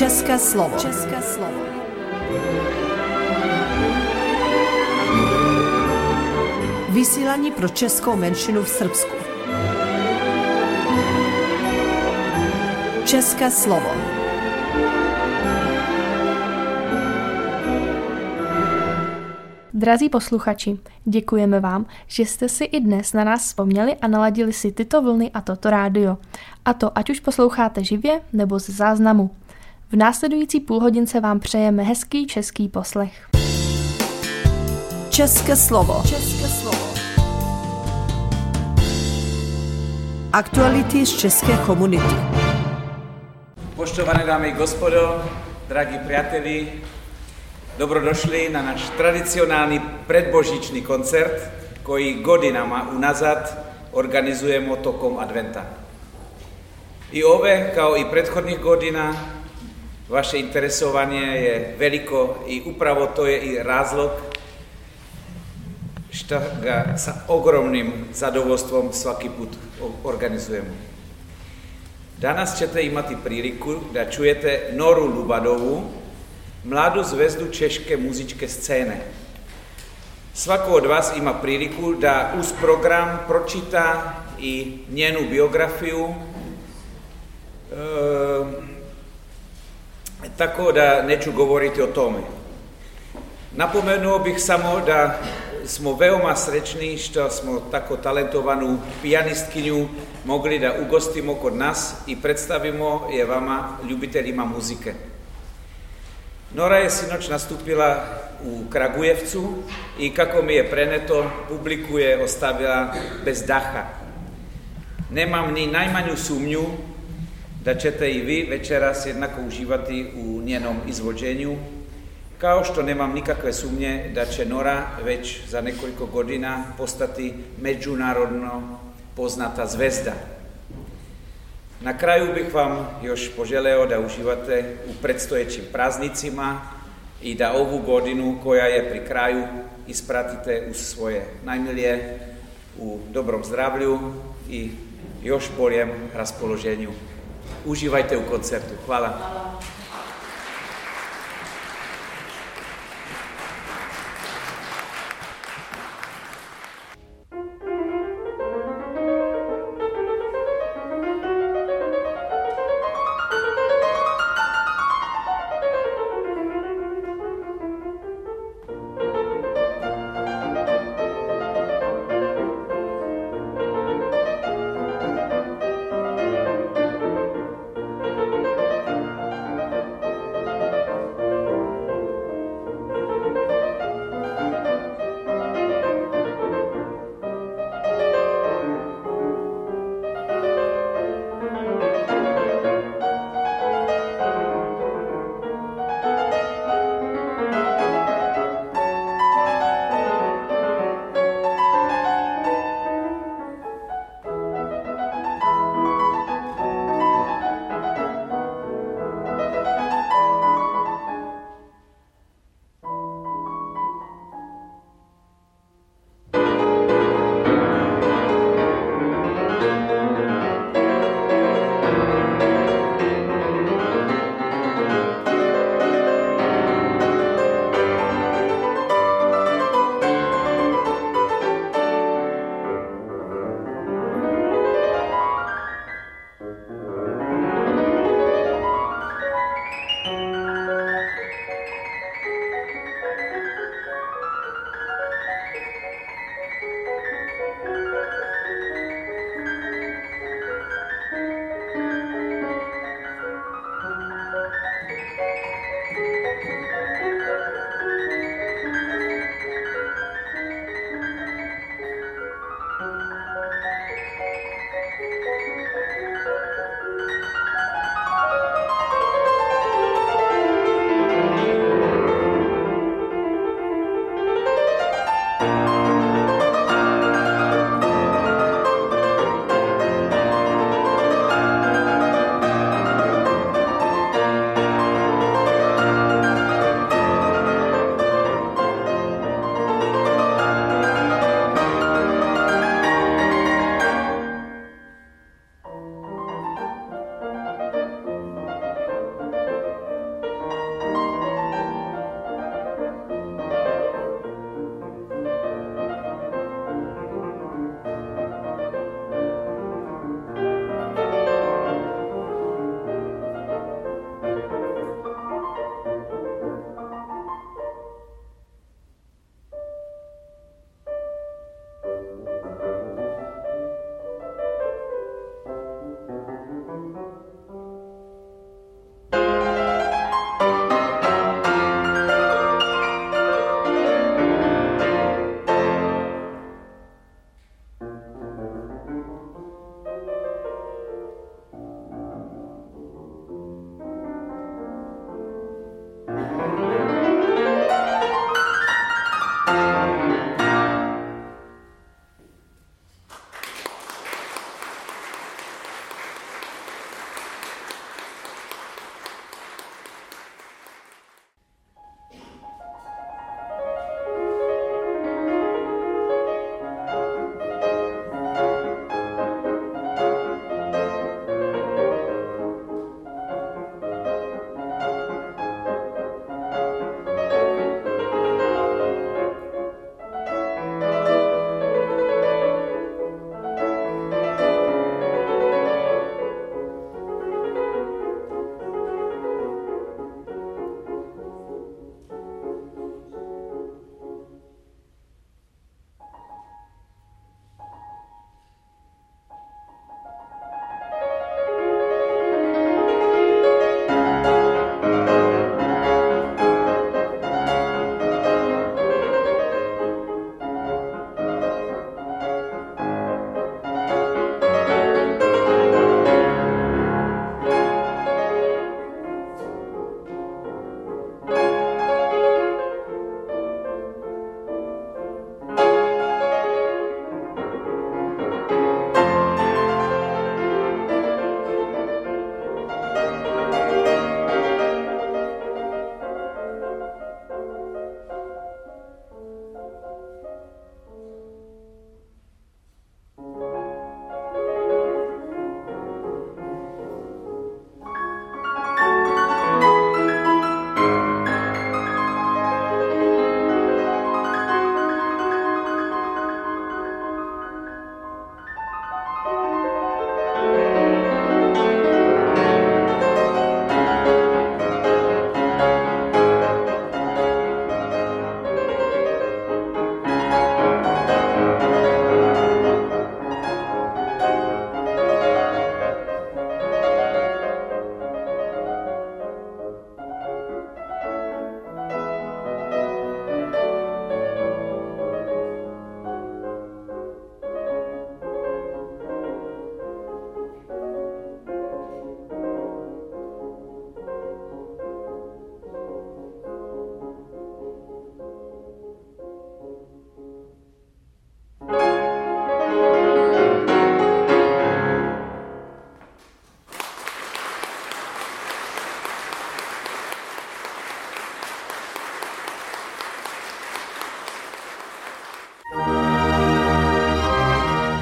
České slovo. České slovo. Vysílání pro českou menšinu v Srbsku. České slovo. Drazí posluchači, děkujeme vám, že jste si i dnes na nás vzpomněli a naladili si tyto vlny a toto rádio. A to ať už posloucháte živě nebo z záznamu. V následující půlhodince vám přejeme hezký český poslech. České slovo. České slovo. Aktuality z české komunity. Poštované dámy i gospodo, dragi prijatelji, dobrodošli na naš tradicionálny predbožičný koncert, koji godinama unazad organizujemo tokom adventa. I ove, kao i prethodnih godina, vaše interesovanje je veliko i upravo to je i razlog što ga sa ogromnim zadovoljstvom svaki put organizujemo. Danas ćete imati priliku da čujete Noru Lubadovu, mladu zvezdu češke muzičke scéne. Svako od vas ima priliku da uz program pročita i njenu biografiju, e, tako da neću govoriti o tome. Napomenuo bih samo da smo veoma srećni što smo tako talentovanú pijanistkinju mogli da ugostimo kod nas i predstavimo je vama ljubiteljima muzike. Nora je sinoć nastupila u Kragujevcu i kako mi je preneto, publiku je ostavila bez daha. Nemam ni najmanju sumnju da ćete i vi večeras jednako uživati u njenom izvođenju, kao što nemam nikakve sumnje da će Nora već za nekoliko godina postati međunarodno poznata zvezda. Na kraju bih vam još poželeo da uživate u predstojećim praznicima i da ovu godinu koja je pri kraju ispratite uz svoje najmilije u dobrom zdravlju i još boljem raspoloženju. Hoje vai ter o concerto. Vá lá.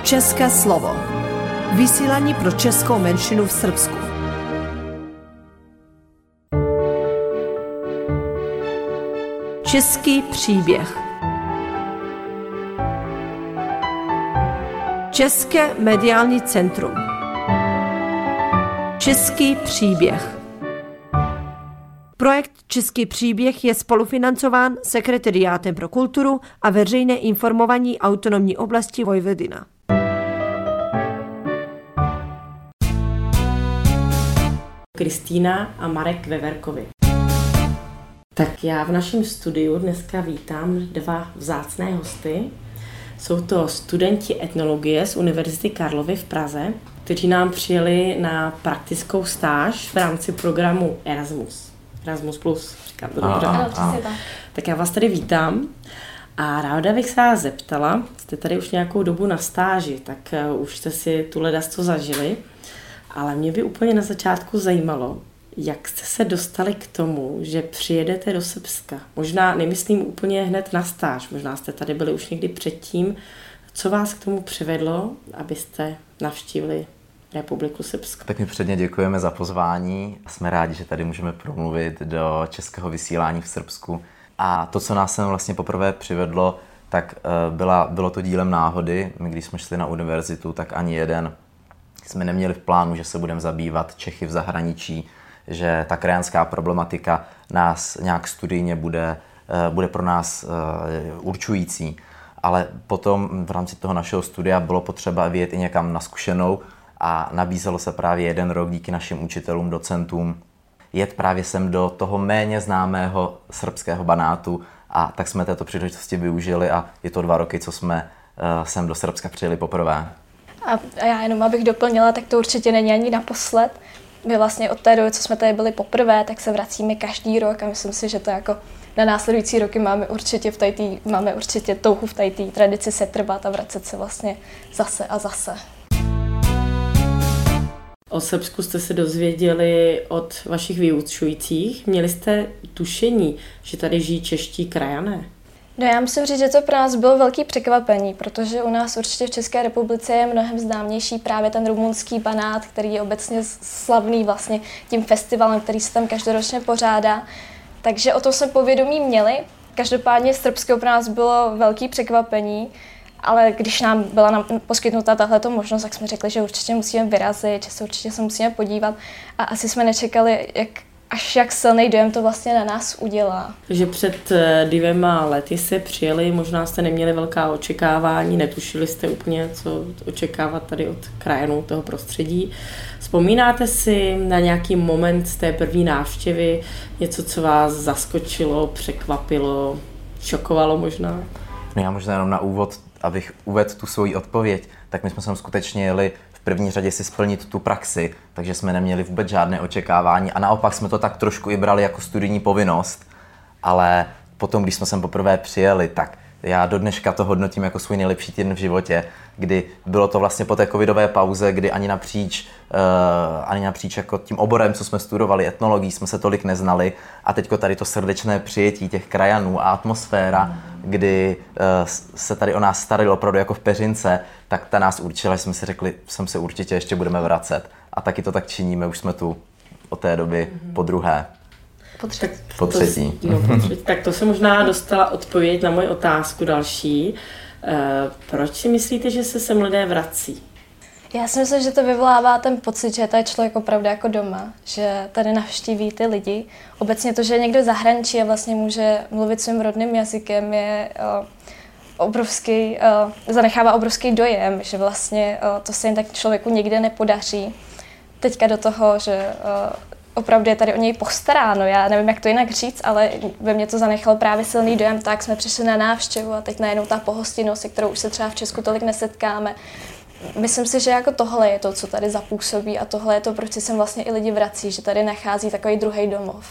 České slovo. Vysílání pro českou menšinu v Srbsku. Český příběh. České mediální centrum. Český příběh. Projekt Český příběh je spolufinancován Sekretariátem pro kulturu a veřejné informování autonomní oblasti Vojvodina. Kristýna a Marek Veverkovi. Tak já v našem studiu dneska vítám dva vzácné hosty. Jsou to studenti etnologie z Univerzity Karlovy v Praze, kteří nám přijeli na praktickou stáž v rámci programu Erasmus. Erasmus+, plus, říkám to dobře. Tak já vás tady vítám. A ráda bych se vás zeptala, jste tady už nějakou dobu na stáži, tak uh, už jste si tu ledas co zažili, ale mě by úplně na začátku zajímalo, jak jste se dostali k tomu, že přijedete do Srbska? Možná nemyslím úplně hned na stáž, možná jste tady byli už někdy předtím. Co vás k tomu přivedlo, abyste navštívili Republiku Srbska? Tak my předně děkujeme za pozvání. Jsme rádi, že tady můžeme promluvit do českého vysílání v Srbsku. A to, co nás sem vlastně poprvé přivedlo, tak eh, byla, bylo to dílem náhody. My, když jsme šli na univerzitu, tak ani jeden jsme neměli v plánu, že se budeme zabývat Čechy v zahraničí, že ta krajanská problematika nás nějak studijně bude, eh, bude pro nás eh, určující. Ale potom v rámci toho našeho studia bylo potřeba vyjet i někam na zkušenou a nabízelo se právě jeden rok díky našim učitelům, docentům, jet právě sem do toho méně známého srbského banátu a tak jsme této příležitosti využili a je to dva roky, co jsme eh, sem do Srbska přijeli poprvé. A já jenom abych doplnila, tak to určitě není ani naposled. My vlastně od té doby, co jsme tady byli poprvé, tak se vracíme každý rok a myslím si, že to jako na následující roky máme určitě, v tajtý, máme určitě touhu v té tradici se trvat a vracet se vlastně zase a zase. O Srbsku jste se dozvěděli od vašich vyučujících. Měli jste tušení, že tady žijí čeští krajané? No já musím říct, že to pro nás bylo velký překvapení, protože u nás určitě v České republice je mnohem známější právě ten rumunský banát, který je obecně slavný vlastně tím festivalem, který se tam každoročně pořádá. Takže o tom jsme povědomí měli. Každopádně Srbsko pro nás bylo velký překvapení, ale když nám byla nám poskytnuta tahle možnost, tak jsme řekli, že určitě musíme vyrazit, že se určitě se musíme podívat a asi jsme nečekali, jak až jak silný dojem to vlastně na nás udělá. Takže před eh, dvěma lety se přijeli, možná jste neměli velká očekávání, netušili jste úplně, co očekávat tady od krajanů toho prostředí. Vzpomínáte si na nějaký moment z té první návštěvy, něco, co vás zaskočilo, překvapilo, šokovalo možná? No já možná jenom na úvod, abych uvedl tu svoji odpověď, tak my jsme sem skutečně jeli první řadě si splnit tu praxi, takže jsme neměli vůbec žádné očekávání. A naopak jsme to tak trošku i brali jako studijní povinnost, ale potom, když jsme sem poprvé přijeli, tak já do dneška to hodnotím jako svůj nejlepší týden v životě, kdy bylo to vlastně po té covidové pauze, kdy ani napříč, uh, ani napříč jako tím oborem, co jsme studovali, etnologií, jsme se tolik neznali a teďko tady to srdečné přijetí těch krajanů a atmosféra, mm. kdy uh, se tady o nás starali opravdu jako v peřince, tak ta nás určila, jsme si řekli, sem se určitě ještě budeme vracet. A taky to tak činíme, už jsme tu od té doby mm. po druhé. Po třetí. Po třetí. To, no, po třetí. tak to se možná dostala odpověď na moji otázku další. E, proč si myslíte, že se sem lidé vrací? Já si myslím, že to vyvolává ten pocit, že je člověk opravdu jako doma, že tady navštíví ty lidi. Obecně to, že někdo zahraničí a vlastně může mluvit svým rodným jazykem, je uh, obrovský, uh, zanechává obrovský dojem, že vlastně uh, to se jen tak člověku nikde nepodaří. Teďka do toho, že opravdu je tady o něj postaráno. Já nevím, jak to jinak říct, ale ve mně to zanechalo právě silný dojem, tak jsme přišli na návštěvu a teď najednou ta pohostinnost, se kterou už se třeba v Česku tolik nesetkáme. Myslím si, že jako tohle je to, co tady zapůsobí a tohle je to, proč se sem vlastně i lidi vrací, že tady nachází takový druhý domov.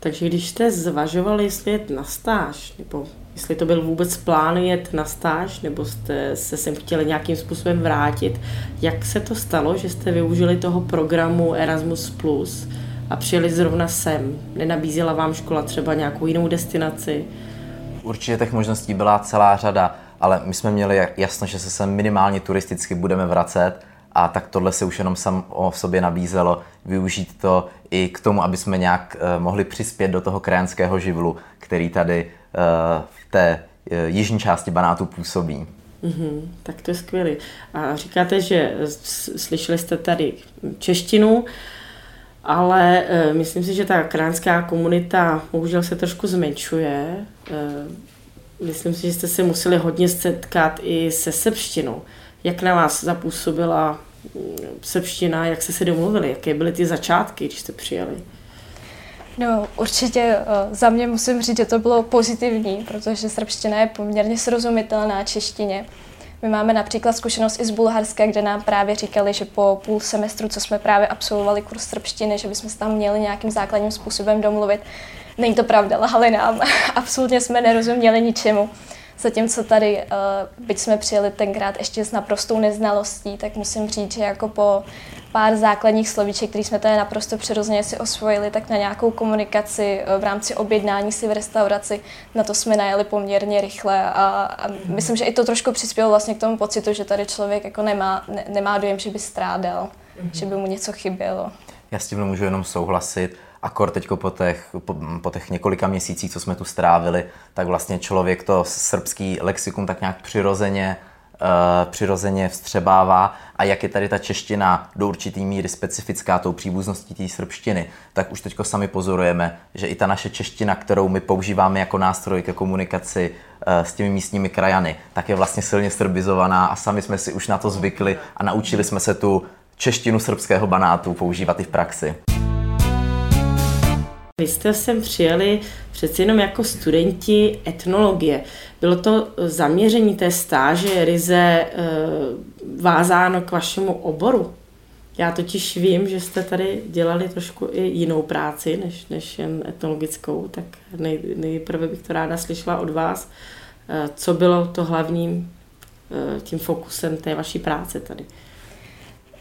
Takže když jste zvažovali, jestli jet na stáž, nebo jestli to byl vůbec plán jet na stáž, nebo jste se sem chtěli nějakým způsobem vrátit, jak se to stalo, že jste využili toho programu Erasmus+, Plus a přijeli zrovna sem? Nenabízela vám škola třeba nějakou jinou destinaci? Určitě těch možností byla celá řada, ale my jsme měli jasno, že se sem minimálně turisticky budeme vracet a tak tohle se už jenom sam o sobě nabízelo, využít to i k tomu, aby jsme nějak uh, mohli přispět do toho krajanského živlu, který tady v té uh, jižní části Banátu působí. Mm-hmm, tak to je skvělé. A říkáte, že slyšeli jste tady češtinu, ale e, myslím si, že ta kránská komunita bohužel se trošku zmenšuje. E, myslím si, že jste se museli hodně setkat i se srbštinou. Jak na vás zapůsobila mm, srbština, jak jste se domluvili, jaké byly ty začátky, když jste přijeli? No, určitě eh, za mě musím říct, že to bylo pozitivní, protože srbština je poměrně srozumitelná češtině. My máme například zkušenost i z Bulharska, kde nám právě říkali, že po půl semestru, co jsme právě absolvovali kurz srbštiny, že bychom se tam měli nějakým základním způsobem domluvit. Není to pravda, lhali nám. Absolutně jsme nerozuměli ničemu. Zatímco tady, eh, byť jsme přijeli tenkrát ještě s naprostou neznalostí, tak musím říct, že jako po pár základních slovíček, které jsme tady naprosto přirozeně si osvojili, tak na nějakou komunikaci eh, v rámci objednání si v restauraci, na to jsme najeli poměrně rychle a, a myslím, že i to trošku přispělo vlastně k tomu pocitu, že tady člověk jako nemá, ne, nemá dojem, že by strádal, mm-hmm. že by mu něco chybělo. Já s tím můžu jenom souhlasit. Akor teď po těch, po, po těch několika měsících, co jsme tu strávili, tak vlastně člověk to srbský lexikum tak nějak přirozeně uh, přirozeně vstřebává a jak je tady ta čeština do určitý míry specifická tou příbuzností té srbštiny, tak už teď sami pozorujeme, že i ta naše čeština, kterou my používáme jako nástroj ke komunikaci uh, s těmi místními krajany, tak je vlastně silně srbizovaná a sami jsme si už na to zvykli a naučili jsme se tu češtinu srbského banátu používat i v praxi. Vy jste sem přijeli přeci jenom jako studenti etnologie. Bylo to zaměření té stáže ryze e, vázáno k vašemu oboru? Já totiž vím, že jste tady dělali trošku i jinou práci, než, než jen etnologickou, tak nej, nejprve bych to ráda slyšela od vás, e, co bylo to hlavním e, tím fokusem té vaší práce tady.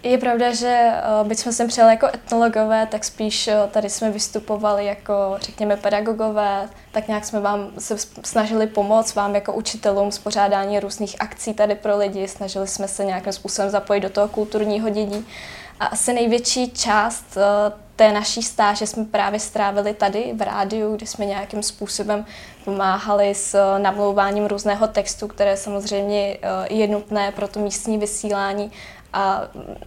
Je pravda, že eh, byť jsme sem přijeli jako etnologové, tak spíš eh, tady jsme vystupovali jako, řekněme, pedagogové, tak nějak jsme vám se snažili pomoct vám jako učitelům s pořádání různých akcí tady pro lidi, snažili jsme se nějakým způsobem zapojit do toho kulturního dění. A asi největší část eh, té naší stáže jsme právě strávili tady v rádiu, kde jsme nějakým způsobem pomáhali s namlouváním různého textu, které samozřejmě je nutné pro to místní vysílání a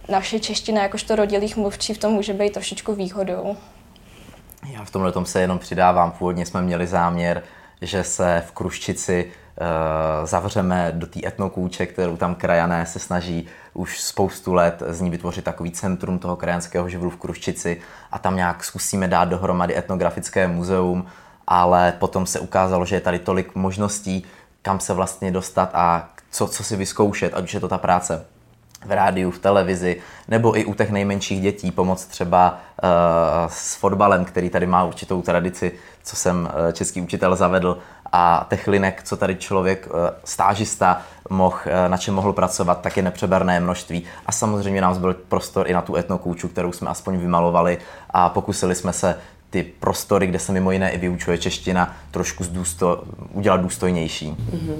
naše čeština jakožto rodilých mluvčí v tom může být trošičku výhodou. Já v tomhle tom se jenom přidávám. Původně jsme měli záměr, že se v Kruščici uh, zavřeme do té etnokůče, kterou tam krajané se snaží už spoustu let z ní vytvořit takový centrum toho krajanského živlu v Kruščici a tam nějak zkusíme dát dohromady etnografické muzeum, ale potom se ukázalo, že je tady tolik možností, kam se vlastně dostat a co, co si vyzkoušet, ať už je to ta práce v rádiu, v televizi, nebo i u těch nejmenších dětí pomoct třeba uh, s fotbalem, který tady má určitou tradici, co jsem uh, český učitel zavedl, a těch linek, co tady člověk, uh, stážista, mohl, na čem mohl pracovat, tak je nepřeberné množství. A samozřejmě nám zbyl prostor i na tu etnokůču, kterou jsme aspoň vymalovali a pokusili jsme se ty prostory, kde se mimo jiné i vyučuje čeština, trošku zdůsto, udělat důstojnější. Mm-hmm.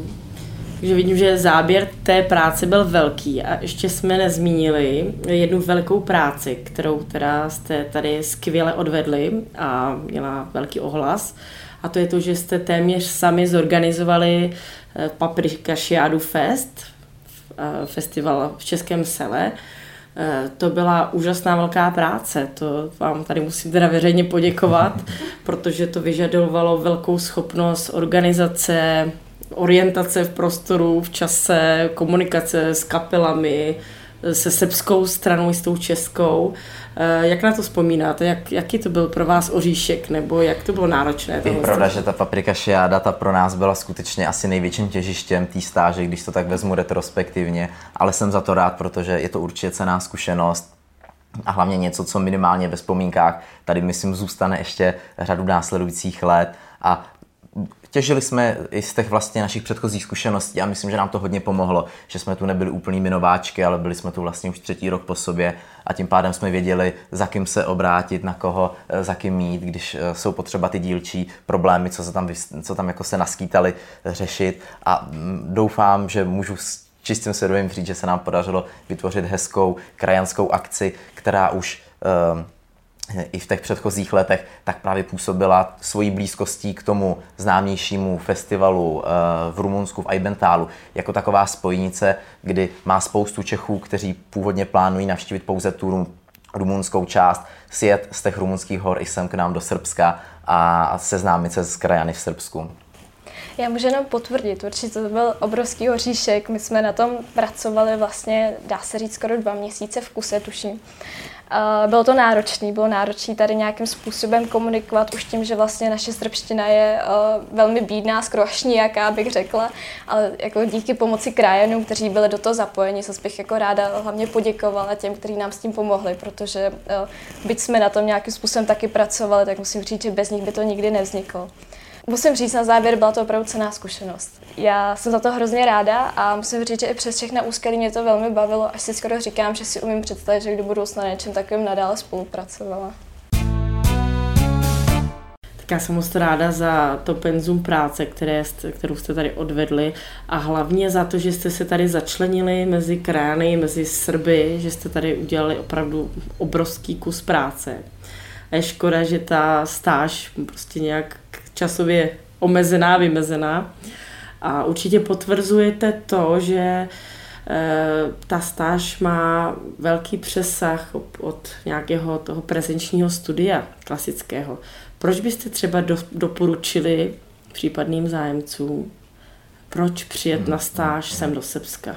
Takže vidím, že záběr té práce byl velký a ještě jsme nezmínili jednu velkou práci, kterou teda jste tady skvěle odvedli a měla velký ohlas. A to je to, že jste téměř sami zorganizovali eh, Paprika Šiádu Fest, eh, festival v Českém sele. Eh, to byla úžasná velká práce, to vám tady musím teda veřejně poděkovat, protože to vyžadovalo velkou schopnost organizace, orientace v prostoru, v čase, komunikace s kapelami, se srbskou stranou i s tou českou. Eh, jak na to vzpomínáte? Jak, jaký to byl pro vás oříšek? Nebo jak to bylo náročné? Je pravda, že ta paprika šiáda ta pro nás byla skutečně asi největším těžištěm té stáže, když to tak vezmu retrospektivně, ale jsem za to rád, protože je to určitě cená zkušenost a hlavně něco, co minimálně ve vzpomínkách tady myslím zůstane ještě řadu následujících let a těžili jsme i z těch vlastně našich předchozích zkušeností a myslím, že nám to hodně pomohlo, že jsme tu nebyli úplný nováčky, ale byli jsme tu vlastně už třetí rok po sobě a tím pádem jsme věděli, za kým se obrátit, na koho, eh, za kým mít, když eh, jsou potřeba ty dílčí problémy, co se tam, co tam jako se naskýtali řešit. A mm, doufám, že můžu s čistým svědomím říct, že se nám podařilo vytvořit hezkou krajanskou akci, která už i v těch předchozích letech, tak právě působila svojí blízkostí k tomu známějšímu festivalu eh, v Rumunsku, v Aibentálu, jako taková spojnice, kdy má spoustu Čechů, kteří původně plánují navštívit pouze tu rumunskou část, sjet z těch rumunských hor i sem k nám do Srbska a seznámit se s krajany v Srbsku. Já můžu jenom potvrdit, určitě to byl obrovský oříšek. My jsme na tom pracovali vlastně, dá se říct, skoro dva měsíce v kuse, tuším. Bylo to náročné, bylo náročné tady nějakým způsobem komunikovat už tím, že vlastně naše srbština je velmi bídná, skoro až nijaká, bych řekla, ale jako díky pomoci krajanům, kteří byli do toho zapojeni, se bych jako ráda hlavně poděkovala těm, kteří nám s tím pomohli, protože byť jsme na tom nějakým způsobem taky pracovali, tak musím říct, že bez nich by to nikdy nevzniklo. Musím říct na závěr, byla to opravdu cená zkušenost. Já jsem za to hrozně ráda a musím říct, že i přes všechna úskalí mě to velmi bavilo, až si skoro říkám, že si umím představit, že do budoucna na něčem takovým nadále spolupracovala. Tak já jsem moc ráda za to penzum práce, které kterou jste tady odvedli a hlavně za to, že jste se tady začlenili mezi krajany, mezi Srby, že jste tady udělali opravdu obrovský kus práce. A je škoda, že ta stáž prostě nějak časově omezená, vymezená. A určitě potvrzujete to, že e, ta stáž má velký přesah od nějakého toho prezenčního studia klasického. Proč byste třeba do, doporučili případným zájemcům, proč přijet na stáž sem do Srbska?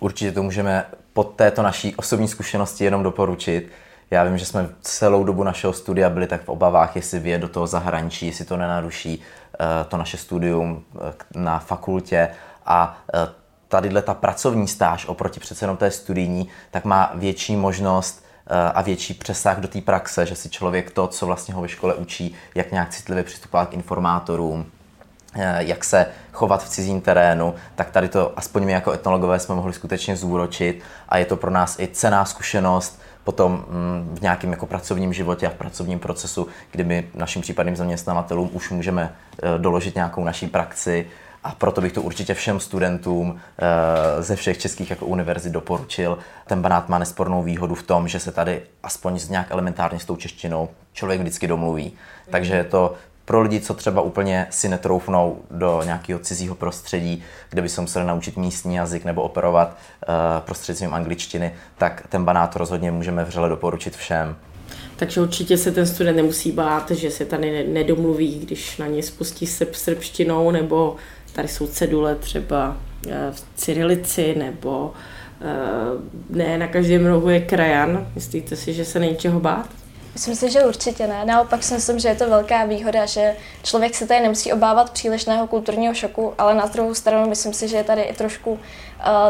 Určitě to můžeme pod této naší osobní zkušenosti jenom doporučit. Já vím, že jsme celou dobu našeho studia byli tak v obavách, jestli vyjet do toho zahraničí, jestli to nenaruší uh, to naše studium uh, na fakultě. A uh, tadyhle ta pracovní stáž oproti přece jenom té studijní, tak má větší možnost a větší přesah do té praxe, že si člověk to, co vlastně ho ve škole učí, jak nějak citlivě přistupovat k informátorům, jak se chovat v cizím terénu, tak tady to aspoň my jako etnologové jsme mohli skutečně zúročit. A je to pro nás i cená zkušenost potom mm, v nějakém jako pracovním životě a v pracovním procesu, kdy my našim případným zaměstnavatelům už můžeme e, doložit nějakou naší praxi a proto bych to určitě všem studentům e, ze všech českých jako univerzit doporučil. Ten Banát má nespornou výhodu v tom, že se tady aspoň nějak elementárně s tou češtinou člověk vždycky domluví. Takže je to pro lidi, co třeba úplně si netroufnou do nějakého cizího prostředí, kde by se museli naučit místní jazyk nebo operovat uh, prostřednictvím angličtiny, tak ten banát rozhodně můžeme vřele doporučit všem. Takže určitě se ten student nemusí bát, že se tady nedomluví, když na ně spustí se srbštinou, nebo tady jsou cedule třeba eh, v cyrilici, nebo eh, ne na každém rohu je krajan. Myslíte si, že se není čeho bát? Myslím si, že určitě ne. Naopak si myslím, že je to velká výhoda, že člověk se tady nemusí obávat přílišného kulturního šoku, ale na druhou stranu myslím si, že je tady i trošku uh,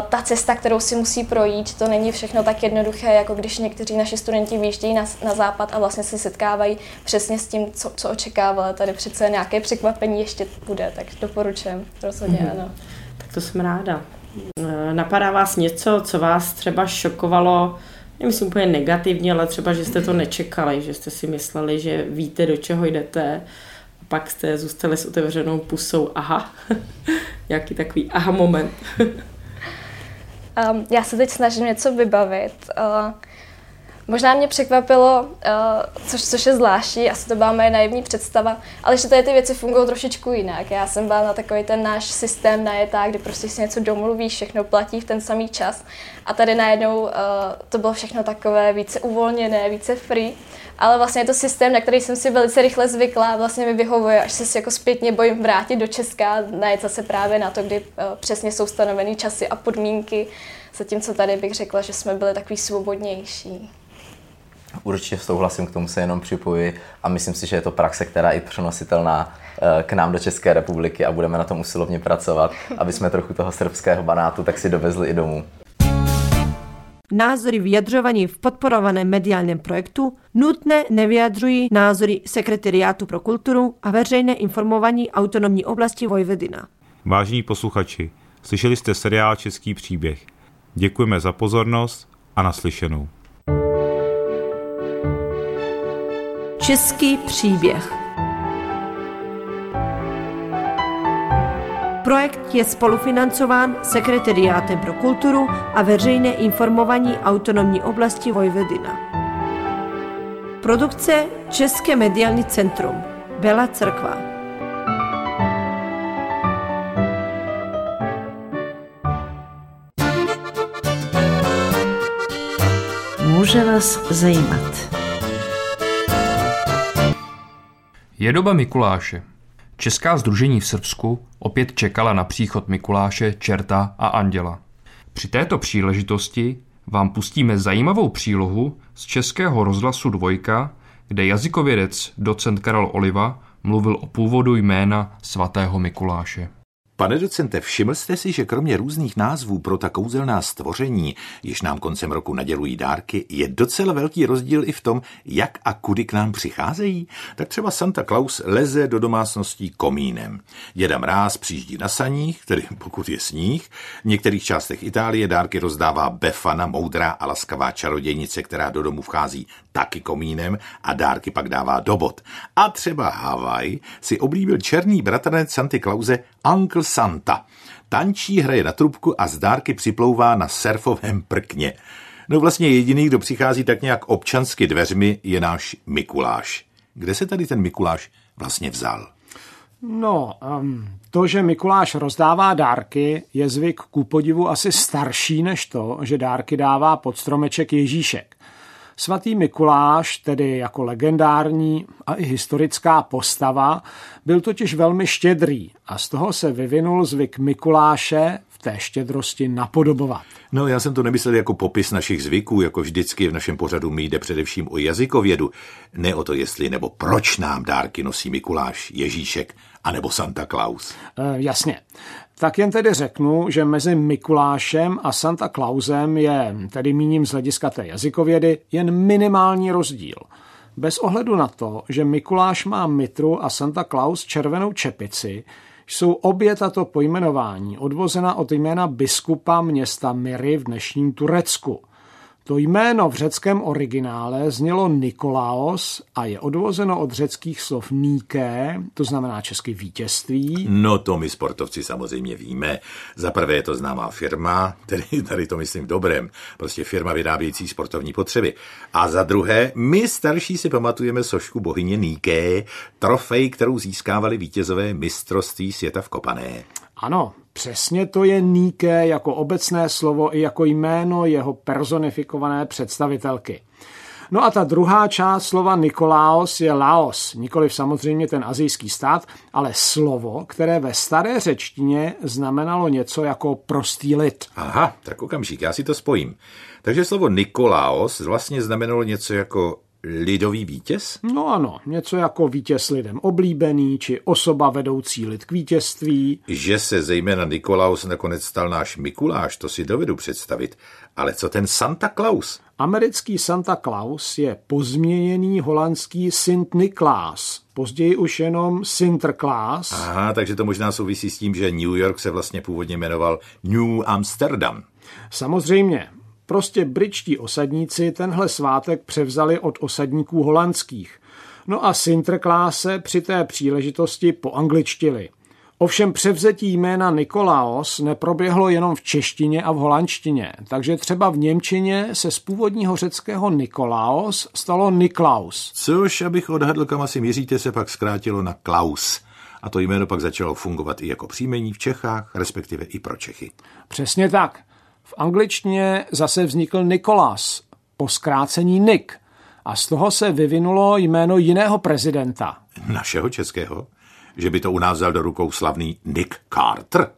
ta cesta, kterou si musí projít. To není všechno tak jednoduché, jako když někteří naši studenti výjíždějí na, na západ a vlastně se setkávají přesně s tím, co, co očekávali. Tady přece nějaké překvapení ještě bude, tak doporučujem. Rozhodně mm-hmm. ano. Tak to jsem ráda. Eh, napadá vás něco, co vás třeba šokovalo nemyslím úplně negativně, ale třeba, že jste to nečekali, že jste si mysleli, že víte, do čeho jdete, a pak jste zůstali s otevřenou pusou, aha, nějaký takový aha moment. um, já se teď snažím něco vybavit. Uh, Možná mě překvapilo, uh, což, což je zvláštní, asi to byla moje naivní představa, ale že tady ty věci fungují trošičku jinak. Já jsem byla na takový ten náš systém najetá, kdy prostě si něco domluvíš, všechno platí v ten samý čas. A tady najednou uh, to bylo všechno takové více uvolněné, více free. Ale vlastně je to systém, na který jsem si velice rychle zvykla vlastně mi vyhovuje, až se jako zpětně bojím vrátit do Česka, najet zase právě na to, kdy uh, přesně jsou stanoveny časy a podmínky, zatímco tady bych řekla, že jsme byli takový svobodnější. Určitě souhlasím, k tomu se jenom připojuji a myslím si, že je to praxe, která je i přenositelná eh, k nám do České republiky a budeme na tom usilovně pracovat, aby jsme trochu toho srbského banátu tak si dovezli i domů. názory vyjadřovaní v podporovaném mediálním projektu nutné nevyjadřují názory Sekretariátu pro kulturu a veřejné informování autonomní oblasti Vojvodina. Vážení posluchači, slyšeli jste seriál Český příběh. Děkujeme za pozornost a naslyšenou. Český příběh Projekt je spolufinancován Sekretariátem pro kulturu a veřejné informování autonomní oblasti Vojvodina. Produkce České mediální centrum Bela Crkva Může vás zajímat. Je doba Mikuláše. Česká združení v Srbsku opět čekala na příchod Mikuláše, Čerta a Anděla. Při této příležitosti vám pustíme zajímavou přílohu z Českého rozhlasu Dvojka, kde jazykovědec docent Karel Oliva mluvil o původu jména svatého Mikuláše. Pane docente, všiml jste si, že kromě různých názvů pro ta kouzelná stvoření, již nám koncem roku nadělují dárky, je docela velký rozdíl i v tom, jak a kudy k nám přicházejí? Tak třeba Santa Claus leze do domácností komínem. Děda Mráz přijíždí na saních, tedy pokud je sníh. V některých částech Itálie dárky rozdává Befana, moudrá a laskavá čarodějnice, která do domu vchází taky komínem a dárky pak dává do bod. A třeba Havaj si oblíbil černý bratranec Santy Clause Uncle Santa. Tančí, hraje na trubku a z dárky připlouvá na surfovém prkně. No vlastně jediný, kdo přichází tak nějak občansky dveřmi, je náš Mikuláš. Kde se tady ten Mikuláš vlastně vzal? No, um, to, že Mikuláš rozdává dárky, je zvyk ku podivu asi starší než to, že dárky dává pod stromeček Ježíšek. Svatý Mikuláš, tedy jako legendární a i historická postava, byl totiž velmi štědrý a z toho se vyvinul zvyk Mikuláše v té štědrosti napodobovat. No, já jsem to nemyslel jako popis našich zvyků, jako vždycky v našem pořadu mi jde především o jazykovědu. Ne o to, jestli nebo proč nám dárky nosí Mikuláš, Ježíšek anebo Santa Claus. E, jasně. Tak jen tedy řeknu, že mezi Mikulášem a Santa Clausem je, tedy míním z hlediska té jazykovědy, jen minimální rozdíl. Bez ohledu na to, že Mikuláš má mitru a Santa Claus červenou čepici, jsou obě tato pojmenování odvozena od jména biskupa města Myry v dnešním Turecku – to jméno v řeckém originále znělo Nikolaos a je odvozeno od řeckých slov Nike, to znamená česky vítězství. No to my sportovci samozřejmě víme. Za prvé je to známá firma, tedy tady to myslím v dobrém, prostě firma vyrábějící sportovní potřeby. A za druhé, my starší si pamatujeme sošku bohyně Nike, trofej, kterou získávali vítězové mistrovství světa v Kopané. Ano, přesně to je Nike jako obecné slovo i jako jméno jeho personifikované představitelky. No a ta druhá část slova Nikolaos je Laos, nikoliv samozřejmě ten azijský stát, ale slovo, které ve staré řečtině znamenalo něco jako prostý lid. Aha, tak okamžik, já si to spojím. Takže slovo Nikolaos vlastně znamenalo něco jako lidový vítěz? No ano, něco jako vítěz lidem oblíbený, či osoba vedoucí lid k vítězství. Že se zejména Nikolaus nakonec stal náš Mikuláš, to si dovedu představit. Ale co ten Santa Claus? Americký Santa Claus je pozměněný holandský Sint Niklaas, později už jenom Sinterklaas. Aha, takže to možná souvisí s tím, že New York se vlastně původně jmenoval New Amsterdam. Samozřejmě, Prostě britští osadníci tenhle svátek převzali od osadníků holandských. No a Sinterkláse při té příležitosti poangličtili. Ovšem převzetí jména Nikolaos neproběhlo jenom v češtině a v holandštině, takže třeba v Němčině se z původního řeckého Nikolaos stalo Niklaus. Což, abych odhadl, kam asi míříte, se pak zkrátilo na Klaus. A to jméno pak začalo fungovat i jako příjmení v Čechách, respektive i pro Čechy. Přesně tak. V angličtině zase vznikl Nicholas, po zkrácení Nick, a z toho se vyvinulo jméno jiného prezidenta. Našeho českého? Že by to u nás vzal do rukou slavný Nick Carter?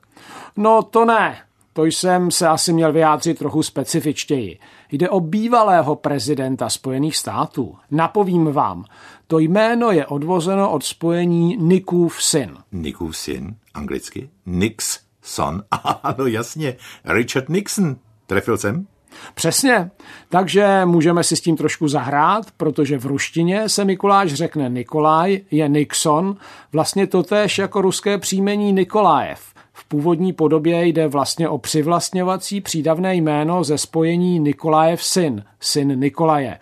No to ne. To jsem se asi měl vyjádřit trochu specifičtěji. Jde o bývalého prezidenta Spojených států. Napovím vám, to jméno je odvozeno od spojení Nickův syn. Nickův syn, anglicky? Nix Son. Ano, jasně. Richard Nixon. Trefil jsem? Přesně. Takže můžeme si s tím trošku zahrát, protože v ruštině se Mikuláš řekne Nikolaj, je Nixon, vlastně totéž jako ruské příjmení Nikolajev. V původní podobě jde vlastně o přivlastňovací přídavné jméno ze spojení Nikolajev syn, syn Nikolaje.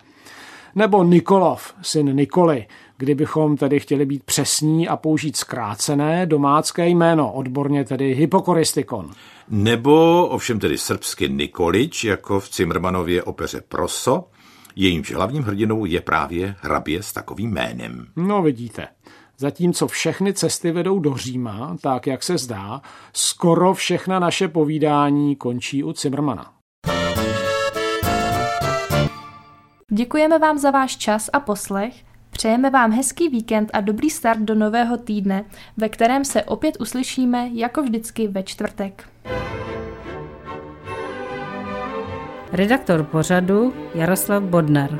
Nebo Nikolov, syn Nikoli, kdybychom tedy chtěli být přesní a použít zkrácené domácké jméno, odborně tedy hypokoristikon. Nebo ovšem tedy srbsky Nikolič, jako v Cimrmanově opeře Proso, jejímž hlavním hrdinou je právě hrabě s takovým jménem. No vidíte. Zatímco všechny cesty vedou do Říma, tak jak se zdá, skoro všechna naše povídání končí u Cimrmana. Děkujeme vám za váš čas a poslech. Přejeme vám hezký víkend a dobrý start do nového týdne, ve kterém se opět uslyšíme jako vždycky ve čtvrtek. Redaktor pořadu Jaroslav Bodnar.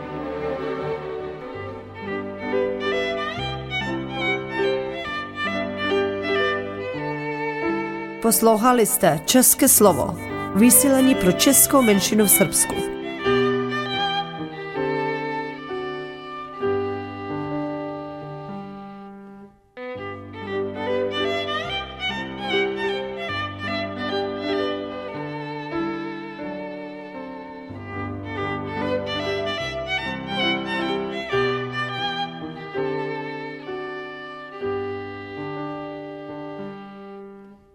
Poslouchali jste České slovo, vysílení pro českou menšinu v Srbsku.